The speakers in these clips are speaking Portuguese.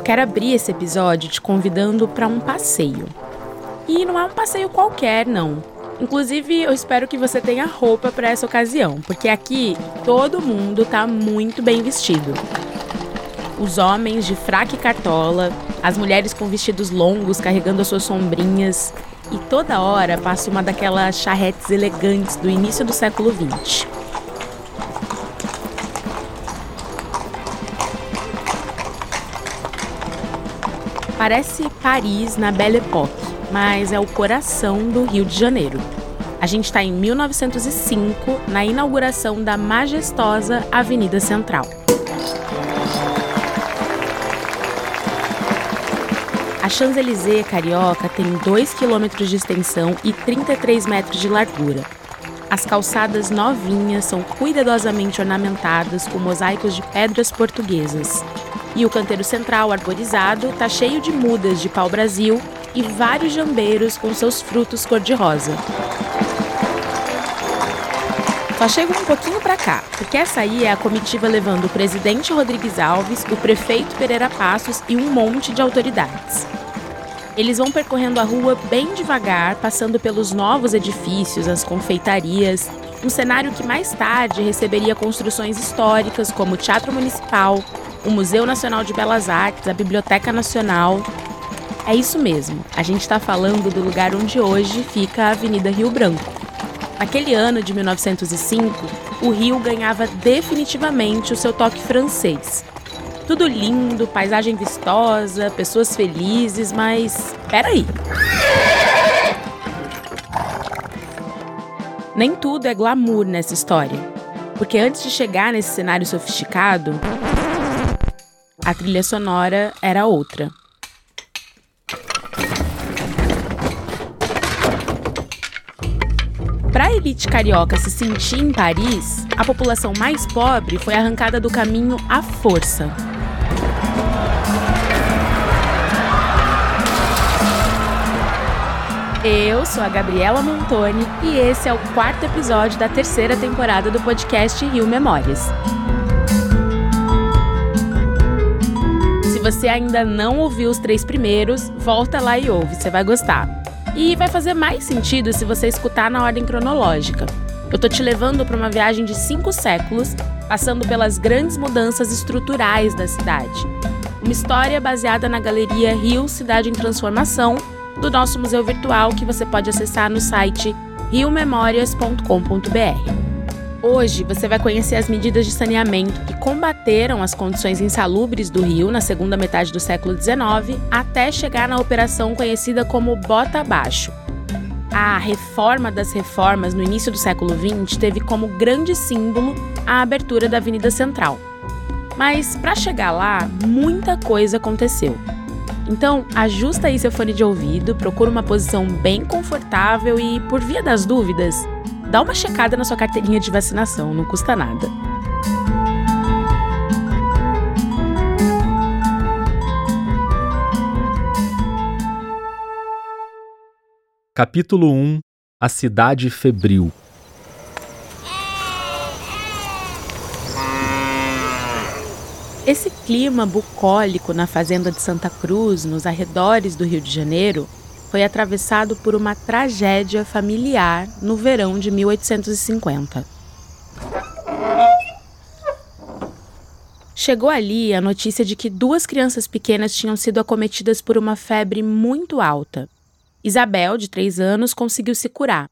Eu quero abrir esse episódio te convidando para um passeio. E não é um passeio qualquer, não. Inclusive, eu espero que você tenha roupa para essa ocasião, porque aqui todo mundo tá muito bem vestido. Os homens de fraque e cartola, as mulheres com vestidos longos carregando as suas sombrinhas, e toda hora passa uma daquelas charretes elegantes do início do século XX. Parece Paris na Belle Époque, mas é o coração do Rio de Janeiro. A gente está em 1905, na inauguração da majestosa Avenida Central. A Champs-Élysées carioca tem 2 km de extensão e 33 metros de largura. As calçadas novinhas são cuidadosamente ornamentadas com mosaicos de pedras portuguesas, e o canteiro central arborizado está cheio de mudas de pau-brasil e vários jambeiros com seus frutos cor-de-rosa. Só chega um pouquinho para cá, porque essa aí é a comitiva levando o presidente Rodrigues Alves, o prefeito Pereira Passos e um monte de autoridades. Eles vão percorrendo a rua bem devagar, passando pelos novos edifícios, as confeitarias, um cenário que mais tarde receberia construções históricas como o Teatro Municipal, o Museu Nacional de Belas Artes, a Biblioteca Nacional. É isso mesmo, a gente está falando do lugar onde hoje fica a Avenida Rio Branco. Naquele ano de 1905, o Rio ganhava definitivamente o seu toque francês. Tudo lindo, paisagem vistosa, pessoas felizes, mas peraí. Nem tudo é glamour nessa história. Porque antes de chegar nesse cenário sofisticado, a trilha sonora era outra. Para a elite carioca se sentir em Paris, a população mais pobre foi arrancada do caminho à força. Eu sou a Gabriela Montoni e esse é o quarto episódio da terceira temporada do podcast Rio Memórias. Você ainda não ouviu os três primeiros, volta lá e ouve, você vai gostar. E vai fazer mais sentido se você escutar na ordem cronológica. Eu tô te levando para uma viagem de cinco séculos, passando pelas grandes mudanças estruturais da cidade. Uma história baseada na galeria Rio Cidade em Transformação, do nosso museu virtual que você pode acessar no site riomemórias.com.br. Hoje você vai conhecer as medidas de saneamento que combateram as condições insalubres do rio na segunda metade do século XIX até chegar na operação conhecida como Bota Abaixo. A reforma das reformas no início do século XX teve como grande símbolo a abertura da Avenida Central. Mas para chegar lá, muita coisa aconteceu. Então, ajusta aí seu fone de ouvido, procura uma posição bem confortável e, por via das dúvidas, dá uma checada na sua carteirinha de vacinação, não custa nada. Capítulo 1 A Cidade Febril Esse clima bucólico na fazenda de Santa Cruz, nos arredores do Rio de Janeiro, foi atravessado por uma tragédia familiar no verão de 1850. Chegou ali a notícia de que duas crianças pequenas tinham sido acometidas por uma febre muito alta. Isabel, de três anos, conseguiu se curar.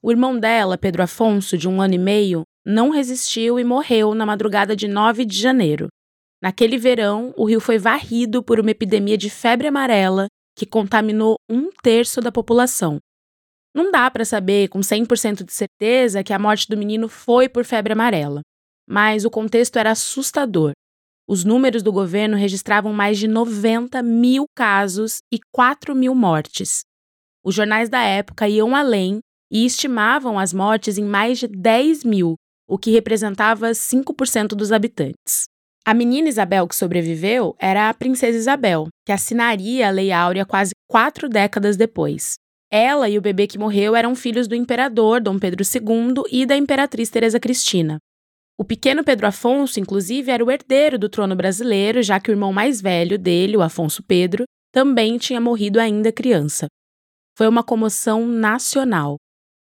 O irmão dela, Pedro Afonso, de um ano e meio, não resistiu e morreu na madrugada de 9 de janeiro. Naquele verão, o rio foi varrido por uma epidemia de febre amarela que contaminou um terço da população. Não dá para saber com 100% de certeza que a morte do menino foi por febre amarela, mas o contexto era assustador. Os números do governo registravam mais de 90 mil casos e 4 mil mortes. Os jornais da época iam além e estimavam as mortes em mais de 10 mil, o que representava 5% dos habitantes. A menina Isabel que sobreviveu era a princesa Isabel, que assinaria a Lei Áurea quase quatro décadas depois. Ela e o bebê que morreu eram filhos do imperador Dom Pedro II e da imperatriz Teresa Cristina. O pequeno Pedro Afonso, inclusive, era o herdeiro do trono brasileiro, já que o irmão mais velho dele, o Afonso Pedro, também tinha morrido ainda criança. Foi uma comoção nacional.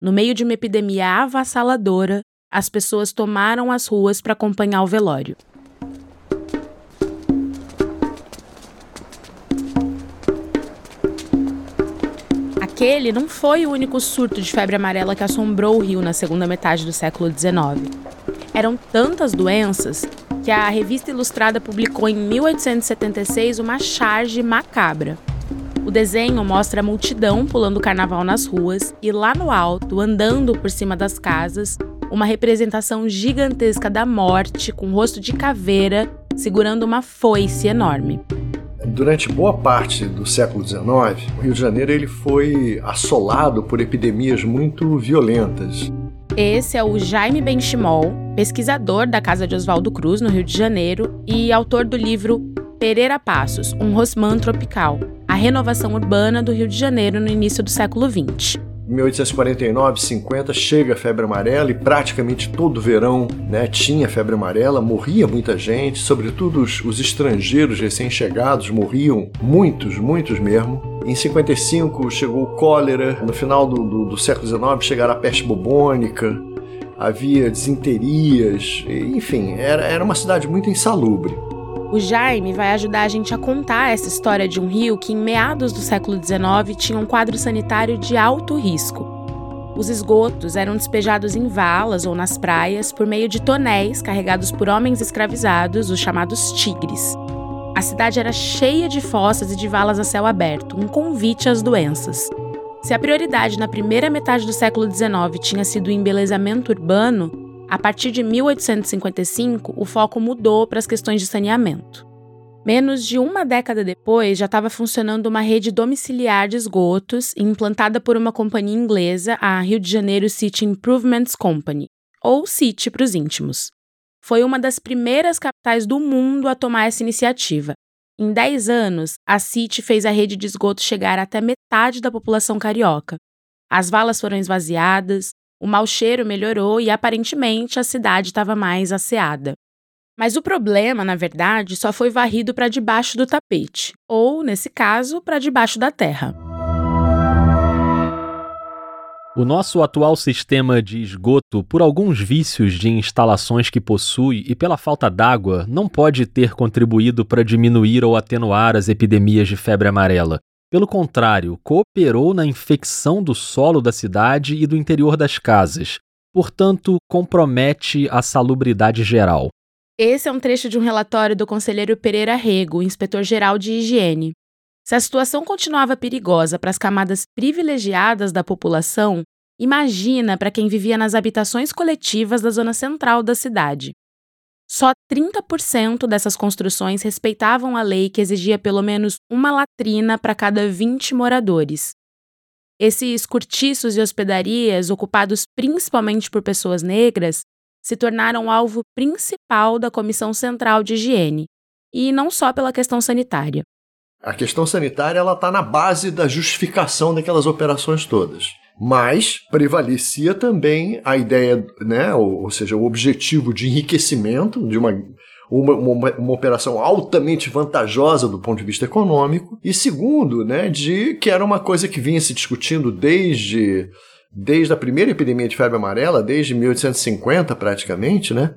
No meio de uma epidemia avassaladora, as pessoas tomaram as ruas para acompanhar o velório. Aquele não foi o único surto de febre amarela que assombrou o Rio na segunda metade do século XIX. Eram tantas doenças que a revista Ilustrada publicou em 1876 uma charge macabra. O desenho mostra a multidão pulando carnaval nas ruas e lá no alto, andando por cima das casas, uma representação gigantesca da morte com rosto de caveira segurando uma foice enorme. Durante boa parte do século XIX, o Rio de Janeiro ele foi assolado por epidemias muito violentas. Esse é o Jaime Benchimol, pesquisador da Casa de Oswaldo Cruz, no Rio de Janeiro, e autor do livro Pereira Passos, um Rosman tropical, a renovação urbana do Rio de Janeiro no início do século XX. 1849, 50, chega a febre amarela e praticamente todo verão né, tinha febre amarela, morria muita gente, sobretudo os, os estrangeiros recém-chegados morriam, muitos, muitos mesmo. Em 55 chegou o cólera, no final do, do, do século XIX chegará a peste bubônica, havia desinterias, enfim, era, era uma cidade muito insalubre. O Jaime vai ajudar a gente a contar essa história de um rio que, em meados do século XIX, tinha um quadro sanitário de alto risco. Os esgotos eram despejados em valas ou nas praias por meio de tonéis carregados por homens escravizados, os chamados tigres. A cidade era cheia de fossas e de valas a céu aberto, um convite às doenças. Se a prioridade na primeira metade do século XIX tinha sido o embelezamento urbano, a partir de 1855, o foco mudou para as questões de saneamento. Menos de uma década depois, já estava funcionando uma rede domiciliar de esgotos implantada por uma companhia inglesa, a Rio de Janeiro City Improvements Company, ou City para os íntimos. Foi uma das primeiras capitais do mundo a tomar essa iniciativa. Em 10 anos, a City fez a rede de esgoto chegar até metade da população carioca. As valas foram esvaziadas, o mau cheiro melhorou e aparentemente a cidade estava mais asseada. Mas o problema, na verdade, só foi varrido para debaixo do tapete, ou, nesse caso, para debaixo da terra. O nosso atual sistema de esgoto, por alguns vícios de instalações que possui e pela falta d'água, não pode ter contribuído para diminuir ou atenuar as epidemias de febre amarela. Pelo contrário, cooperou na infecção do solo da cidade e do interior das casas. Portanto, compromete a salubridade geral. Esse é um trecho de um relatório do conselheiro Pereira Rego, inspetor-geral de higiene. Se a situação continuava perigosa para as camadas privilegiadas da população, imagina para quem vivia nas habitações coletivas da zona central da cidade. Só 30% dessas construções respeitavam a lei que exigia pelo menos uma latrina para cada 20 moradores. Esses cortiços e hospedarias, ocupados principalmente por pessoas negras, se tornaram alvo principal da Comissão Central de Higiene, e não só pela questão sanitária. A questão sanitária ela está na base da justificação daquelas operações todas. Mas prevalecia também a ideia, né, ou, ou seja, o objetivo de enriquecimento de uma uma, uma, uma, operação altamente vantajosa do ponto de vista econômico, e segundo, né, de que era uma coisa que vinha se discutindo desde, desde a primeira epidemia de febre amarela, desde 1850 praticamente, né,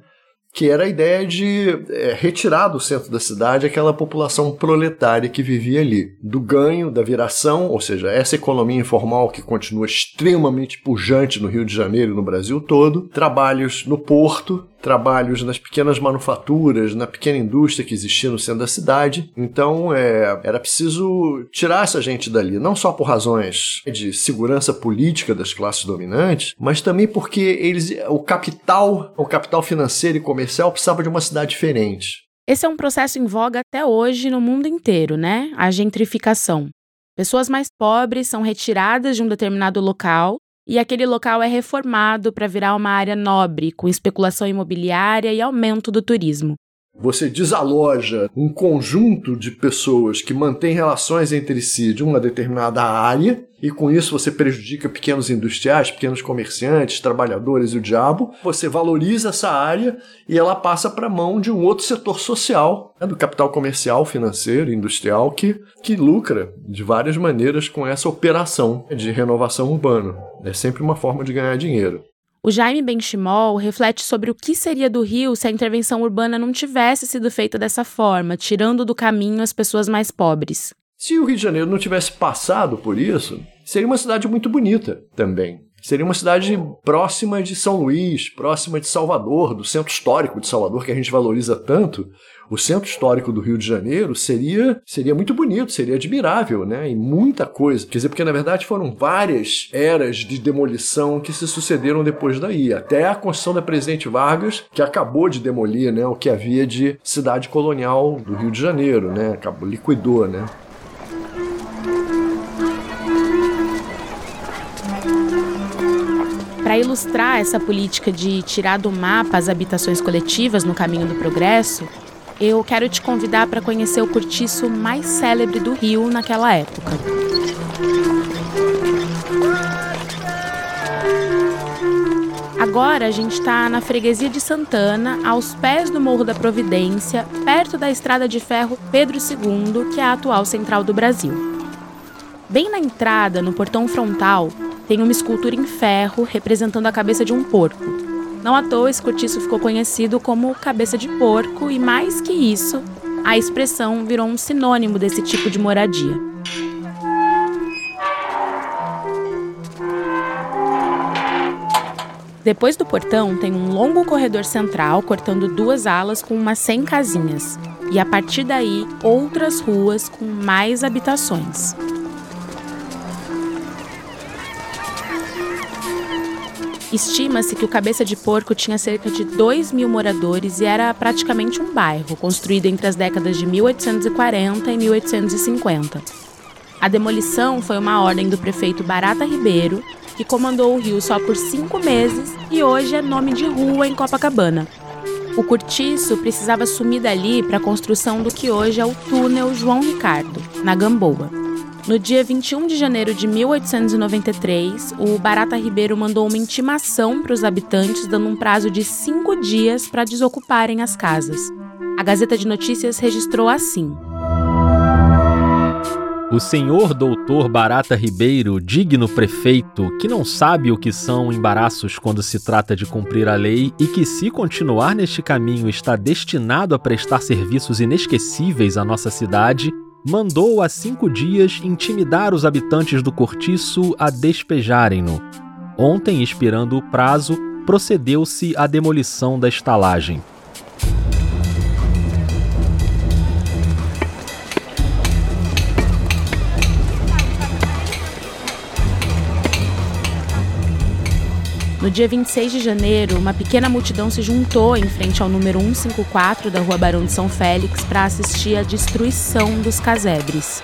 que era a ideia de é, retirar do centro da cidade aquela população proletária que vivia ali, do ganho, da viração, ou seja, essa economia informal que continua extremamente pujante no Rio de Janeiro e no Brasil todo, trabalhos no porto, trabalhos nas pequenas manufaturas, na pequena indústria que existia no centro da cidade. Então é, era preciso tirar essa gente dali, não só por razões de segurança política das classes dominantes, mas também porque eles, o capital, o capital financeiro e comercial precisava de uma cidade diferente. Esse é um processo em voga até hoje no mundo inteiro, né? A gentrificação. Pessoas mais pobres são retiradas de um determinado local e aquele local é reformado para virar uma área nobre, com especulação imobiliária e aumento do turismo. Você desaloja um conjunto de pessoas que mantêm relações entre si de uma determinada área, e com isso você prejudica pequenos industriais, pequenos comerciantes, trabalhadores e o diabo. Você valoriza essa área e ela passa para a mão de um outro setor social, né, do capital comercial, financeiro, industrial, que, que lucra de várias maneiras com essa operação de renovação urbana. É sempre uma forma de ganhar dinheiro. O Jaime Benchimol reflete sobre o que seria do Rio se a intervenção urbana não tivesse sido feita dessa forma, tirando do caminho as pessoas mais pobres. Se o Rio de Janeiro não tivesse passado por isso, seria uma cidade muito bonita também. Seria uma cidade próxima de São Luís, próxima de Salvador, do centro histórico de Salvador, que a gente valoriza tanto. O centro histórico do Rio de Janeiro seria, seria muito bonito, seria admirável, né? E muita coisa. Quer dizer, porque na verdade foram várias eras de demolição que se sucederam depois daí. Até a construção da Presidente Vargas, que acabou de demolir né, o que havia de cidade colonial do Rio de Janeiro, né? Acabou, liquidou, né? Para ilustrar essa política de tirar do mapa as habitações coletivas no caminho do progresso, eu quero te convidar para conhecer o cortiço mais célebre do Rio naquela época. Agora a gente está na freguesia de Santana, aos pés do Morro da Providência, perto da estrada de ferro Pedro II, que é a atual central do Brasil. Bem na entrada, no portão frontal, tem uma escultura em ferro representando a cabeça de um porco. Não à toa, esse cortiço ficou conhecido como cabeça de porco, e mais que isso, a expressão virou um sinônimo desse tipo de moradia. Depois do portão tem um longo corredor central cortando duas alas com umas 100 casinhas, e a partir daí outras ruas com mais habitações. Estima-se que o Cabeça de Porco tinha cerca de 2 mil moradores e era praticamente um bairro, construído entre as décadas de 1840 e 1850. A demolição foi uma ordem do prefeito Barata Ribeiro, que comandou o rio só por cinco meses e hoje é nome de rua em Copacabana. O cortiço precisava sumir dali para a construção do que hoje é o túnel João Ricardo, na Gamboa. No dia 21 de janeiro de 1893, o Barata Ribeiro mandou uma intimação para os habitantes, dando um prazo de cinco dias para desocuparem as casas. A Gazeta de Notícias registrou assim. O senhor doutor Barata Ribeiro, digno prefeito, que não sabe o que são embaraços quando se trata de cumprir a lei e que, se continuar neste caminho, está destinado a prestar serviços inesquecíveis à nossa cidade, mandou há cinco dias intimidar os habitantes do cortiço a despejarem-no. Ontem, expirando o prazo, procedeu-se à demolição da estalagem. No dia 26 de janeiro, uma pequena multidão se juntou em frente ao número 154 da Rua Barão de São Félix para assistir à destruição dos casebres.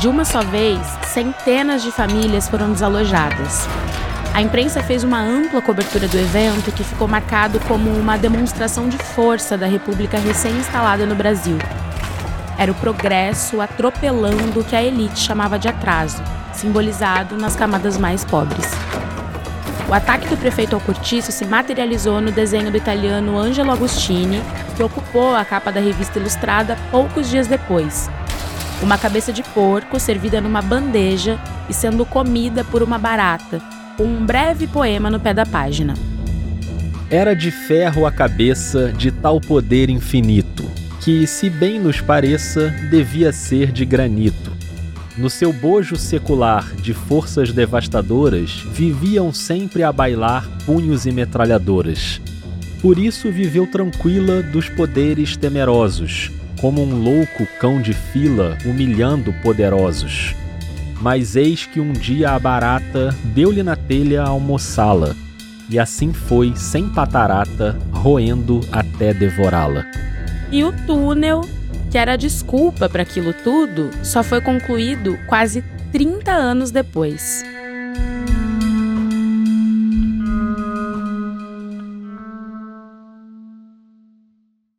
De uma só vez, centenas de famílias foram desalojadas. A imprensa fez uma ampla cobertura do evento que ficou marcado como uma demonstração de força da República recém-instalada no Brasil. Era o progresso atropelando o que a elite chamava de atraso, simbolizado nas camadas mais pobres. O ataque do prefeito ao cortiço se materializou no desenho do italiano Angelo Agostini, que ocupou a capa da revista Ilustrada poucos dias depois. Uma cabeça de porco servida numa bandeja e sendo comida por uma barata, um breve poema no pé da página. Era de ferro a cabeça de tal poder infinito, que, se bem nos pareça, devia ser de granito. No seu bojo secular de forças devastadoras, viviam sempre a bailar punhos e metralhadoras. Por isso viveu tranquila dos poderes temerosos, como um louco cão de fila humilhando poderosos. Mas eis que um dia a barata deu-lhe na telha a almoçá-la, e assim foi, sem patarata, roendo até devorá-la. E o túnel, que era a desculpa para aquilo tudo, só foi concluído quase 30 anos depois.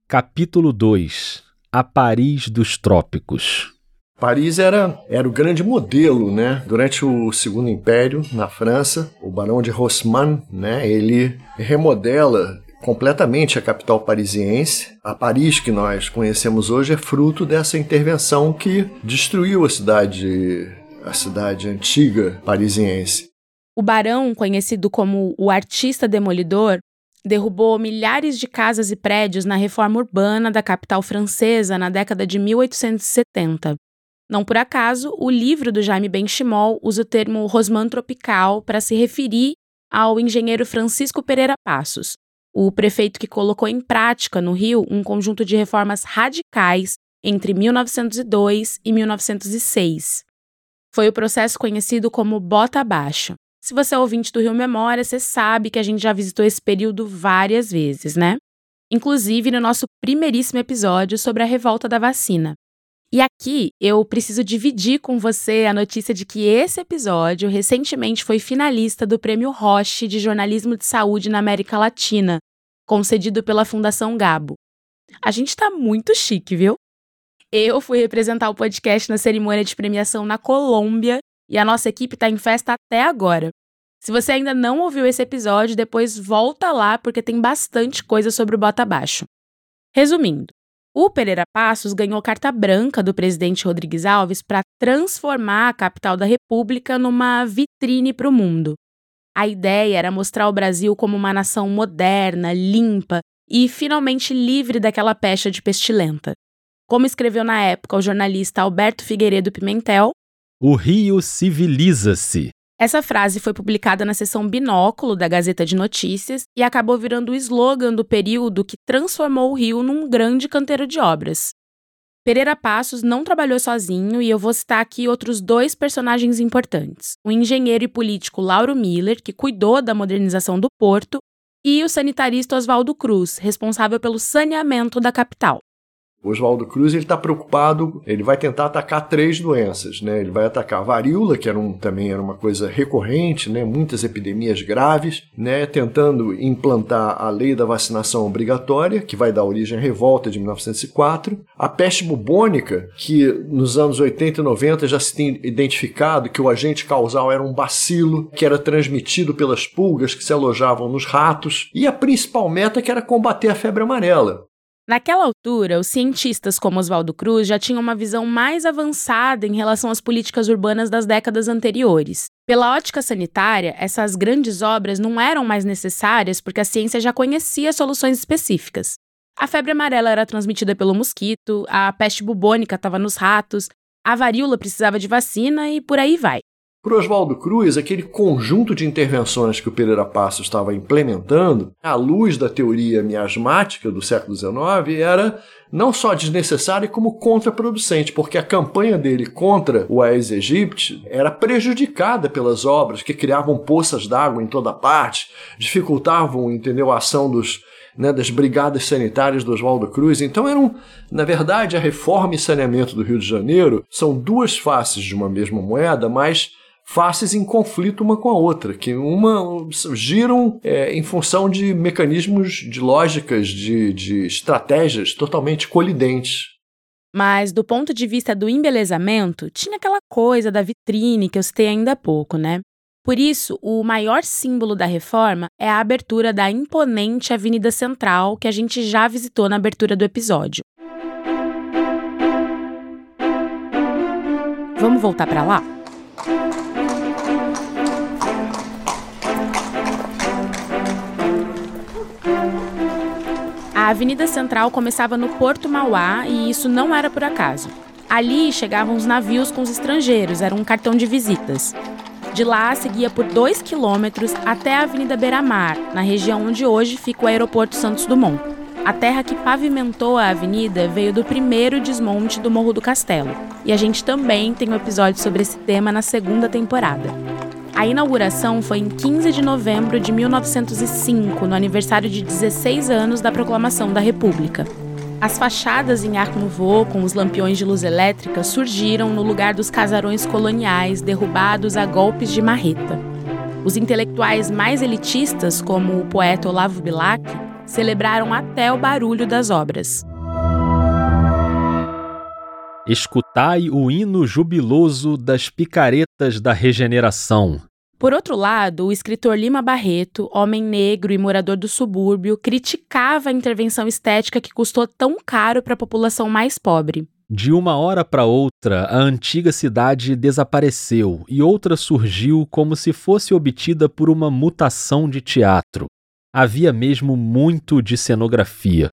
Capítulo 2 A Paris dos Trópicos Paris era, era o grande modelo, né? Durante o Segundo Império, na França, o Barão de Haussmann, né? Ele remodela completamente a capital parisiense. A Paris que nós conhecemos hoje é fruto dessa intervenção que destruiu a cidade, a cidade antiga parisiense. O barão, conhecido como o artista demolidor, derrubou milhares de casas e prédios na reforma urbana da capital francesa na década de 1870. Não por acaso, o livro do Jaime Benchimol usa o termo Rosman tropical para se referir ao engenheiro Francisco Pereira Passos, o prefeito que colocou em prática no Rio um conjunto de reformas radicais entre 1902 e 1906. Foi o processo conhecido como Bota Abaixo. Se você é ouvinte do Rio Memória, você sabe que a gente já visitou esse período várias vezes, né? Inclusive no nosso primeiríssimo episódio sobre a revolta da vacina. E aqui eu preciso dividir com você a notícia de que esse episódio recentemente foi finalista do Prêmio Roche de Jornalismo de Saúde na América Latina, concedido pela Fundação Gabo. A gente tá muito chique, viu? Eu fui representar o podcast na cerimônia de premiação na Colômbia e a nossa equipe tá em festa até agora. Se você ainda não ouviu esse episódio, depois volta lá porque tem bastante coisa sobre o Bota Abaixo. Resumindo, o Pereira Passos ganhou carta branca do presidente Rodrigues Alves para transformar a capital da República numa vitrine para o mundo. A ideia era mostrar o Brasil como uma nação moderna, limpa e finalmente livre daquela pecha de pestilenta. Como escreveu na época o jornalista Alberto Figueiredo Pimentel, o Rio civiliza-se. Essa frase foi publicada na seção Binóculo da Gazeta de Notícias e acabou virando o slogan do período que transformou o Rio num grande canteiro de obras. Pereira Passos não trabalhou sozinho e eu vou citar aqui outros dois personagens importantes: o engenheiro e político Lauro Miller, que cuidou da modernização do porto, e o sanitarista Oswaldo Cruz, responsável pelo saneamento da capital. O Oswaldo Cruz ele está preocupado, ele vai tentar atacar três doenças, né? Ele vai atacar a varíola, que era um, também era uma coisa recorrente, né? Muitas epidemias graves, né? Tentando implantar a lei da vacinação obrigatória, que vai dar origem à revolta de 1904, a peste bubônica, que nos anos 80 e 90 já se tem identificado que o agente causal era um bacilo que era transmitido pelas pulgas que se alojavam nos ratos, e a principal meta que era combater a febre amarela. Naquela altura, os cientistas como Oswaldo Cruz já tinham uma visão mais avançada em relação às políticas urbanas das décadas anteriores. Pela ótica sanitária, essas grandes obras não eram mais necessárias porque a ciência já conhecia soluções específicas. A febre amarela era transmitida pelo mosquito, a peste bubônica estava nos ratos, a varíola precisava de vacina e por aí vai. Para Oswaldo Cruz, aquele conjunto de intervenções que o Pereira Passos estava implementando, à luz da teoria miasmática do século XIX, era não só desnecessária como contraproducente, porque a campanha dele contra o Aes aegypti era prejudicada pelas obras que criavam poças d'água em toda parte, dificultavam, entendeu, a ação dos né, das brigadas sanitárias do Oswaldo Cruz. Então, eram, na verdade, a reforma e saneamento do Rio de Janeiro são duas faces de uma mesma moeda, mas faces em conflito uma com a outra, que uma giram é, em função de mecanismos de lógicas, de, de estratégias totalmente colidentes. Mas, do ponto de vista do embelezamento, tinha aquela coisa da vitrine que eu citei ainda há pouco, né? Por isso, o maior símbolo da reforma é a abertura da imponente Avenida Central que a gente já visitou na abertura do episódio. Vamos voltar para lá? A Avenida Central começava no Porto Mauá e isso não era por acaso. Ali chegavam os navios com os estrangeiros, era um cartão de visitas. De lá, seguia por dois quilômetros até a Avenida Beira-Mar, na região onde hoje fica o Aeroporto Santos Dumont. A terra que pavimentou a avenida veio do primeiro desmonte do Morro do Castelo, e a gente também tem um episódio sobre esse tema na segunda temporada. A inauguração foi em 15 de novembro de 1905, no aniversário de 16 anos da proclamação da República. As fachadas em Art Nouveau com os lampiões de luz elétrica surgiram no lugar dos casarões coloniais derrubados a golpes de marreta. Os intelectuais mais elitistas, como o poeta Olavo Bilac, celebraram até o barulho das obras. Escutai o hino jubiloso das picaretas da regeneração. Por outro lado, o escritor Lima Barreto, homem negro e morador do subúrbio, criticava a intervenção estética que custou tão caro para a população mais pobre. De uma hora para outra, a antiga cidade desapareceu e outra surgiu como se fosse obtida por uma mutação de teatro. Havia mesmo muito de cenografia.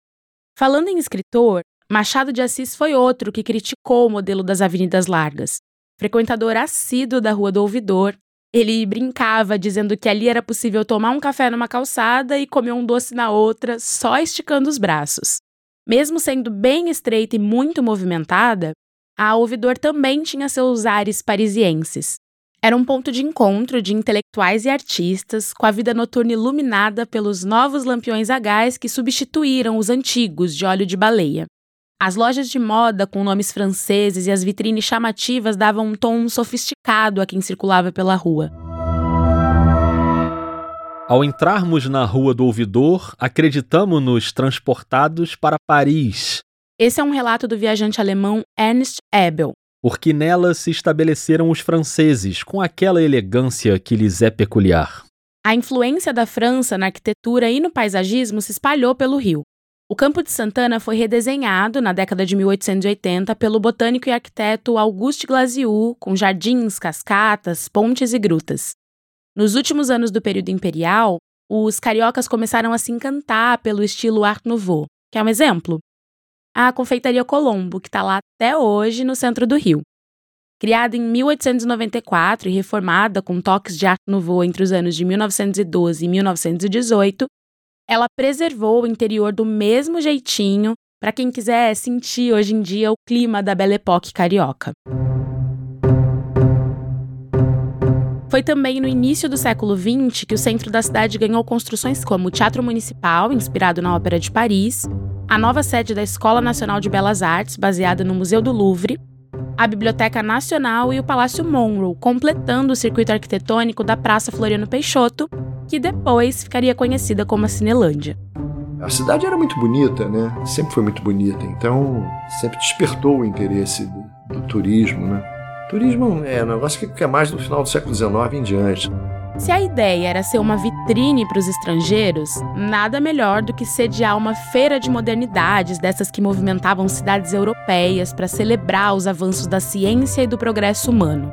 Falando em escritor, Machado de Assis foi outro que criticou o modelo das avenidas largas. Frequentador assíduo da Rua do Ouvidor, ele brincava dizendo que ali era possível tomar um café numa calçada e comer um doce na outra, só esticando os braços. Mesmo sendo bem estreita e muito movimentada, a Ouvidor também tinha seus ares parisienses. Era um ponto de encontro de intelectuais e artistas, com a vida noturna iluminada pelos novos lampiões a gás que substituíram os antigos de óleo de baleia. As lojas de moda com nomes franceses e as vitrines chamativas davam um tom sofisticado a quem circulava pela rua. Ao entrarmos na Rua do Ouvidor, acreditamos-nos transportados para Paris. Esse é um relato do viajante alemão Ernst Ebel. Porque nela se estabeleceram os franceses, com aquela elegância que lhes é peculiar. A influência da França na arquitetura e no paisagismo se espalhou pelo Rio. O Campo de Santana foi redesenhado na década de 1880 pelo botânico e arquiteto Auguste Glasiou, com jardins, cascatas, pontes e grutas. Nos últimos anos do período imperial, os cariocas começaram a se encantar pelo estilo Art Nouveau. Quer um exemplo? A Confeitaria Colombo, que está lá até hoje no centro do Rio. Criada em 1894 e reformada com toques de Art Nouveau entre os anos de 1912 e 1918, ela preservou o interior do mesmo jeitinho para quem quiser sentir hoje em dia o clima da Belle Époque carioca. Foi também no início do século XX que o centro da cidade ganhou construções como o Teatro Municipal, inspirado na Ópera de Paris, a nova sede da Escola Nacional de Belas Artes, baseada no Museu do Louvre, a Biblioteca Nacional e o Palácio Monroe, completando o circuito arquitetônico da Praça Floriano Peixoto que depois ficaria conhecida como a Cinelândia. A cidade era muito bonita, né? Sempre foi muito bonita, então sempre despertou o interesse do, do turismo, né? Turismo é um negócio que é mais no final do século XIX em diante. Se a ideia era ser uma vitrine para os estrangeiros, nada melhor do que sediar uma feira de modernidades dessas que movimentavam cidades europeias para celebrar os avanços da ciência e do progresso humano.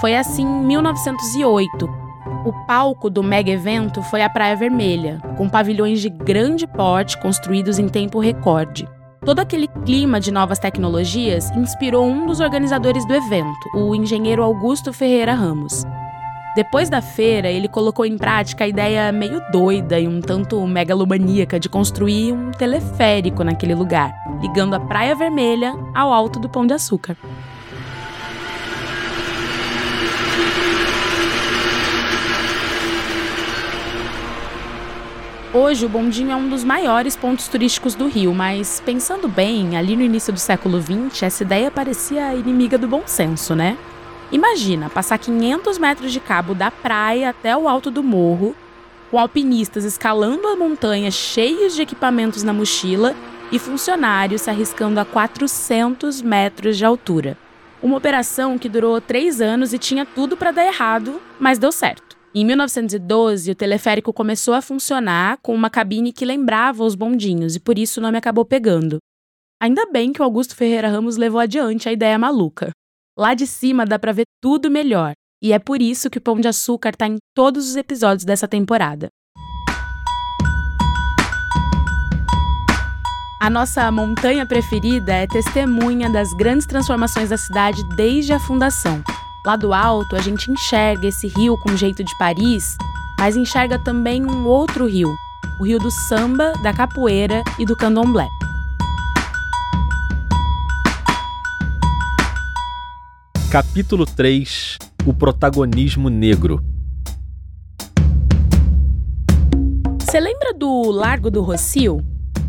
Foi assim em 1908, o palco do mega evento foi a Praia Vermelha, com pavilhões de grande porte construídos em tempo recorde. Todo aquele clima de novas tecnologias inspirou um dos organizadores do evento, o engenheiro Augusto Ferreira Ramos. Depois da feira, ele colocou em prática a ideia meio doida e um tanto megalomaníaca de construir um teleférico naquele lugar, ligando a Praia Vermelha ao alto do Pão de Açúcar. Hoje, o Bondinho é um dos maiores pontos turísticos do Rio, mas pensando bem, ali no início do século XX, essa ideia parecia inimiga do bom senso, né? Imagina passar 500 metros de cabo da praia até o alto do morro, com alpinistas escalando a montanha cheios de equipamentos na mochila e funcionários se arriscando a 400 metros de altura. Uma operação que durou três anos e tinha tudo para dar errado, mas deu certo. Em 1912, o teleférico começou a funcionar com uma cabine que lembrava os bondinhos e por isso o nome acabou pegando. Ainda bem que o Augusto Ferreira Ramos levou adiante a ideia maluca. Lá de cima dá para ver tudo melhor, e é por isso que o Pão de Açúcar está em todos os episódios dessa temporada. A nossa montanha preferida é testemunha das grandes transformações da cidade desde a fundação. Lá do alto, a gente enxerga esse rio com jeito de Paris, mas enxerga também um outro rio, o rio do samba, da capoeira e do candomblé. Capítulo 3 O protagonismo negro. Você lembra do Largo do Rocio?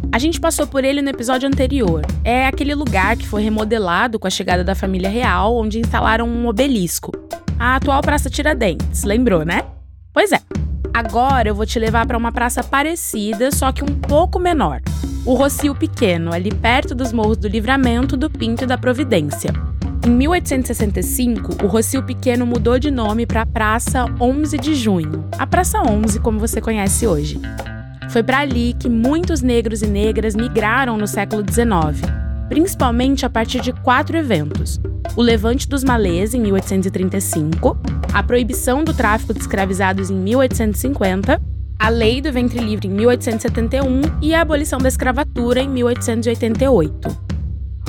A gente passou por ele no episódio anterior. É aquele lugar que foi remodelado com a chegada da família real, onde instalaram um obelisco. A atual Praça Tiradentes, lembrou, né? Pois é. Agora eu vou te levar para uma praça parecida, só que um pouco menor. O Rocio Pequeno, ali perto dos Morros do Livramento, do Pinto e da Providência. Em 1865, o Rocio Pequeno mudou de nome para Praça 11 de Junho, a Praça 11 como você conhece hoje. Foi para ali que muitos negros e negras migraram no século XIX, principalmente a partir de quatro eventos: o Levante dos Malês, em 1835, a proibição do tráfico de escravizados em 1850, a Lei do Ventre Livre em 1871 e a abolição da escravatura em 1888.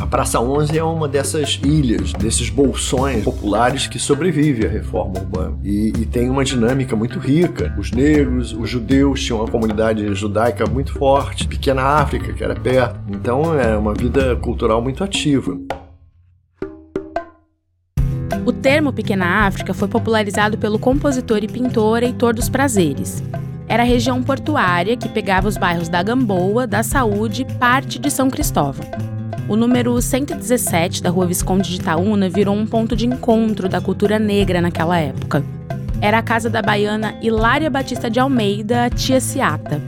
A Praça 11 é uma dessas ilhas, desses bolsões populares que sobrevive à reforma urbana. E, e, tem uma dinâmica muito rica. Os negros, os judeus tinham uma comunidade judaica muito forte, pequena África, que era perto. Então é uma vida cultural muito ativa. O termo Pequena África foi popularizado pelo compositor e pintor Heitor dos Prazeres. Era a região portuária que pegava os bairros da Gamboa, da Saúde e parte de São Cristóvão. O número 117 da Rua Visconde de Itaúna virou um ponto de encontro da cultura negra naquela época. Era a casa da baiana Hilária Batista de Almeida, tia Ciata.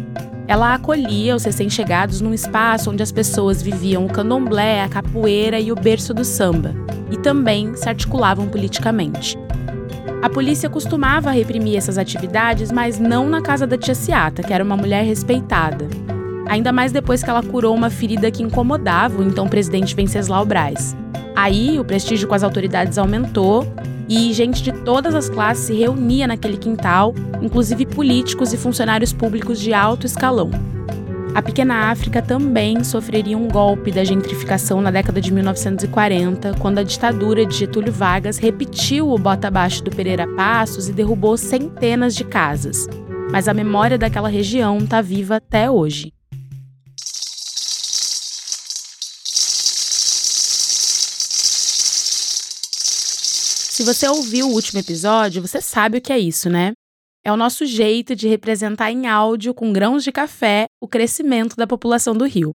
Ela acolhia os recém-chegados num espaço onde as pessoas viviam o candomblé, a capoeira e o berço do samba, e também se articulavam politicamente. A polícia costumava reprimir essas atividades, mas não na casa da tia Ciata, que era uma mulher respeitada ainda mais depois que ela curou uma ferida que incomodava o então presidente Venceslau Braz. Aí, o prestígio com as autoridades aumentou e gente de todas as classes se reunia naquele quintal, inclusive políticos e funcionários públicos de alto escalão. A pequena África também sofreria um golpe da gentrificação na década de 1940, quando a ditadura de Getúlio Vargas repetiu o bota abaixo do Pereira Passos e derrubou centenas de casas. Mas a memória daquela região está viva até hoje. Se você ouviu o último episódio, você sabe o que é isso, né? É o nosso jeito de representar em áudio, com grãos de café, o crescimento da população do Rio.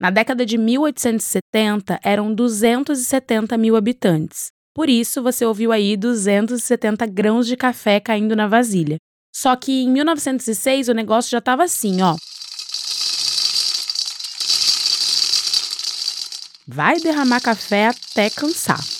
Na década de 1870, eram 270 mil habitantes. Por isso, você ouviu aí 270 grãos de café caindo na vasilha. Só que em 1906 o negócio já estava assim, ó. Vai derramar café até cansar.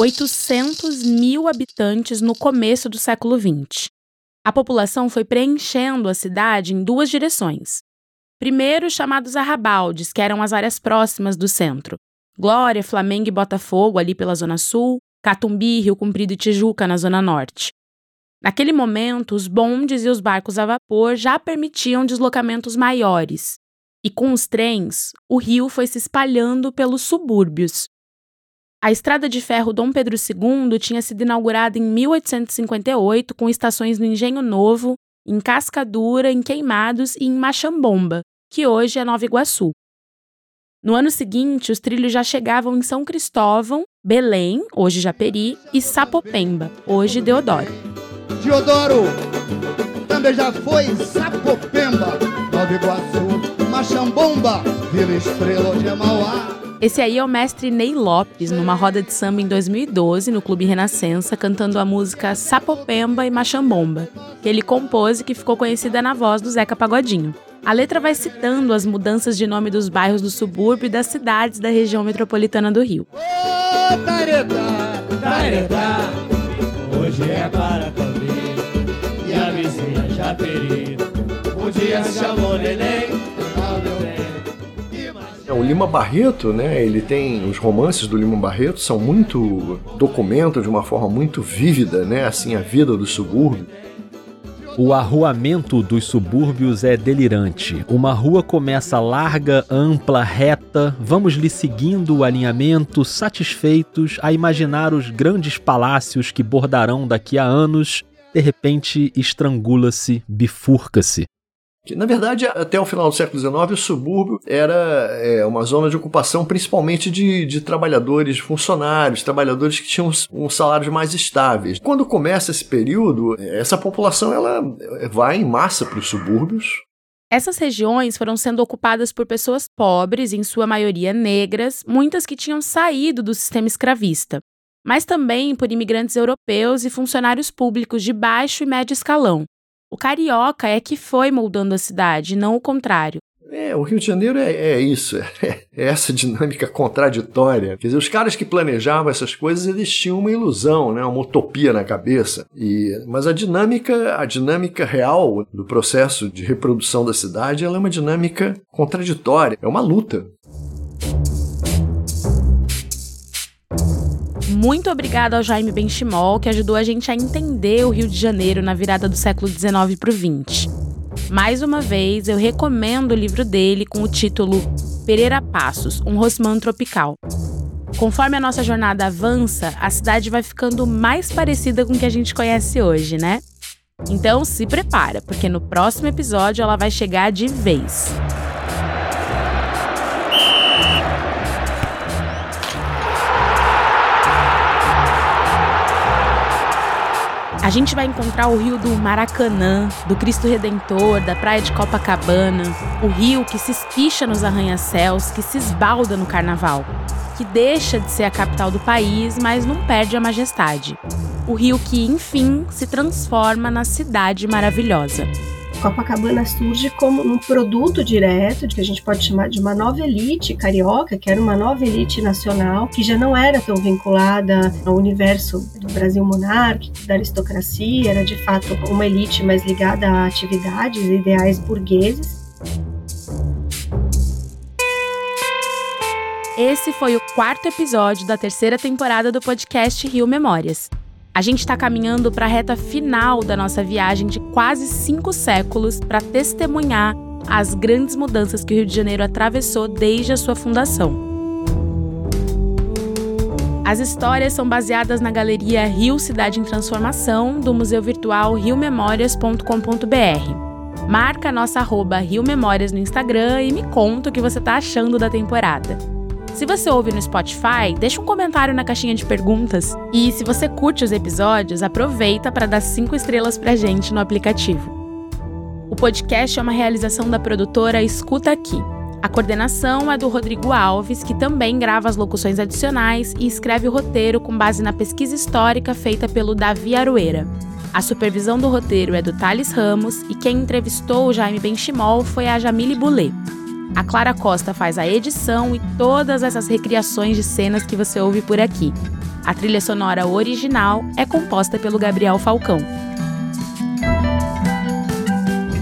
800 mil habitantes no começo do século XX. A população foi preenchendo a cidade em duas direções. Primeiro, chamados arrabaldes, que eram as áreas próximas do centro. Glória, Flamengo e Botafogo, ali pela Zona Sul, Catumbi, Rio Comprido e Tijuca, na Zona Norte. Naquele momento, os bondes e os barcos a vapor já permitiam deslocamentos maiores. E com os trens, o rio foi se espalhando pelos subúrbios, a estrada de ferro Dom Pedro II tinha sido inaugurada em 1858 com estações no Engenho Novo, em Cascadura, em Queimados e em Machambomba, que hoje é Nova Iguaçu. No ano seguinte, os trilhos já chegavam em São Cristóvão, Belém, hoje Japeri, e Sapopemba, hoje Deodoro. Deodoro também já foi Sapopemba, Nova Iguaçu, Machambomba, Vila Estrela, hoje é Mauá. Esse aí é o mestre Ney Lopes, numa roda de samba em 2012 no Clube Renascença, cantando a música Sapopemba e Machambomba, que ele compôs e que ficou conhecida na voz do Zeca Pagodinho. A letra vai citando as mudanças de nome dos bairros do subúrbio e das cidades da região metropolitana do Rio. Hoje é para e a vizinha se chamou Neném, o Lima Barreto, né, ele tem os romances do Lima Barreto são muito documentam de uma forma muito vívida, né, assim a vida do subúrbio. O arruamento dos subúrbios é delirante. Uma rua começa larga, ampla, reta. Vamos lhe seguindo o alinhamento, satisfeitos a imaginar os grandes palácios que bordarão daqui a anos. De repente, estrangula-se, bifurca-se. Na verdade, até o final do século XIX, o subúrbio era é, uma zona de ocupação principalmente de, de trabalhadores, funcionários, trabalhadores que tinham um salários mais estáveis. Quando começa esse período, essa população ela vai em massa para os subúrbios, essas regiões foram sendo ocupadas por pessoas pobres, em sua maioria negras, muitas que tinham saído do sistema escravista, mas também por imigrantes europeus e funcionários públicos de baixo e médio escalão. O carioca é que foi moldando a cidade, não o contrário. É, o Rio de Janeiro é, é isso, é, é, essa dinâmica contraditória. Quer dizer, os caras que planejavam essas coisas, eles tinham uma ilusão, né, uma utopia na cabeça. E, mas a dinâmica, a dinâmica real do processo de reprodução da cidade, ela é uma dinâmica contraditória, é uma luta. Muito obrigada ao Jaime Benchimol, que ajudou a gente a entender o Rio de Janeiro na virada do século XIX para o XX. Mais uma vez, eu recomendo o livro dele com o título Pereira Passos, um Rosman tropical. Conforme a nossa jornada avança, a cidade vai ficando mais parecida com o que a gente conhece hoje, né? Então se prepara, porque no próximo episódio ela vai chegar de vez. A gente vai encontrar o rio do Maracanã, do Cristo Redentor, da Praia de Copacabana, o rio que se espicha nos arranha-céus, que se esbalda no carnaval, que deixa de ser a capital do país, mas não perde a majestade. O rio que, enfim, se transforma na cidade maravilhosa. Copacabana surge como um produto direto, que a gente pode chamar de uma nova elite carioca, que era uma nova elite nacional, que já não era tão vinculada ao universo do Brasil monárquico, da aristocracia, era de fato uma elite mais ligada a atividades e ideais burgueses. Esse foi o quarto episódio da terceira temporada do podcast Rio Memórias. A gente está caminhando para a reta final da nossa viagem de quase cinco séculos para testemunhar as grandes mudanças que o Rio de Janeiro atravessou desde a sua fundação. As histórias são baseadas na galeria Rio Cidade em Transformação do museu virtual riomemórias.com.br. Marca a nossa arroba Rio Memórias no Instagram e me conta o que você está achando da temporada. Se você ouve no Spotify, deixa um comentário na caixinha de perguntas. E se você curte os episódios, aproveita para dar cinco estrelas pra gente no aplicativo. O podcast é uma realização da produtora Escuta Aqui. A coordenação é do Rodrigo Alves, que também grava as locuções adicionais e escreve o roteiro com base na pesquisa histórica feita pelo Davi Aroeira. A supervisão do roteiro é do Thales Ramos e quem entrevistou o Jaime Benchimol foi a Jamile Boulet. A Clara Costa faz a edição e todas essas recriações de cenas que você ouve por aqui. A trilha sonora original é composta pelo Gabriel Falcão.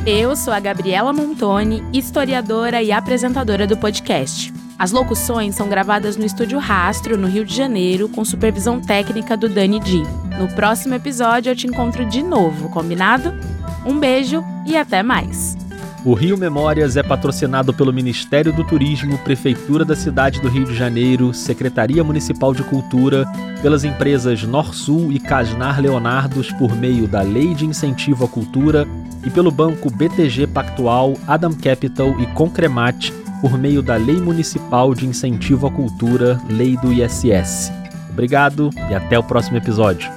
Eu sou a Gabriela Montoni, historiadora e apresentadora do podcast. As locuções são gravadas no Estúdio Rastro, no Rio de Janeiro, com supervisão técnica do Dani Di. No próximo episódio eu te encontro de novo, combinado? Um beijo e até mais! O Rio Memórias é patrocinado pelo Ministério do Turismo, Prefeitura da cidade do Rio de Janeiro, Secretaria Municipal de Cultura, pelas empresas Norsul e Casnar Leonardos por meio da Lei de Incentivo à Cultura e pelo Banco BTG Pactual, Adam Capital e Concremat por meio da Lei Municipal de Incentivo à Cultura, Lei do ISS. Obrigado e até o próximo episódio.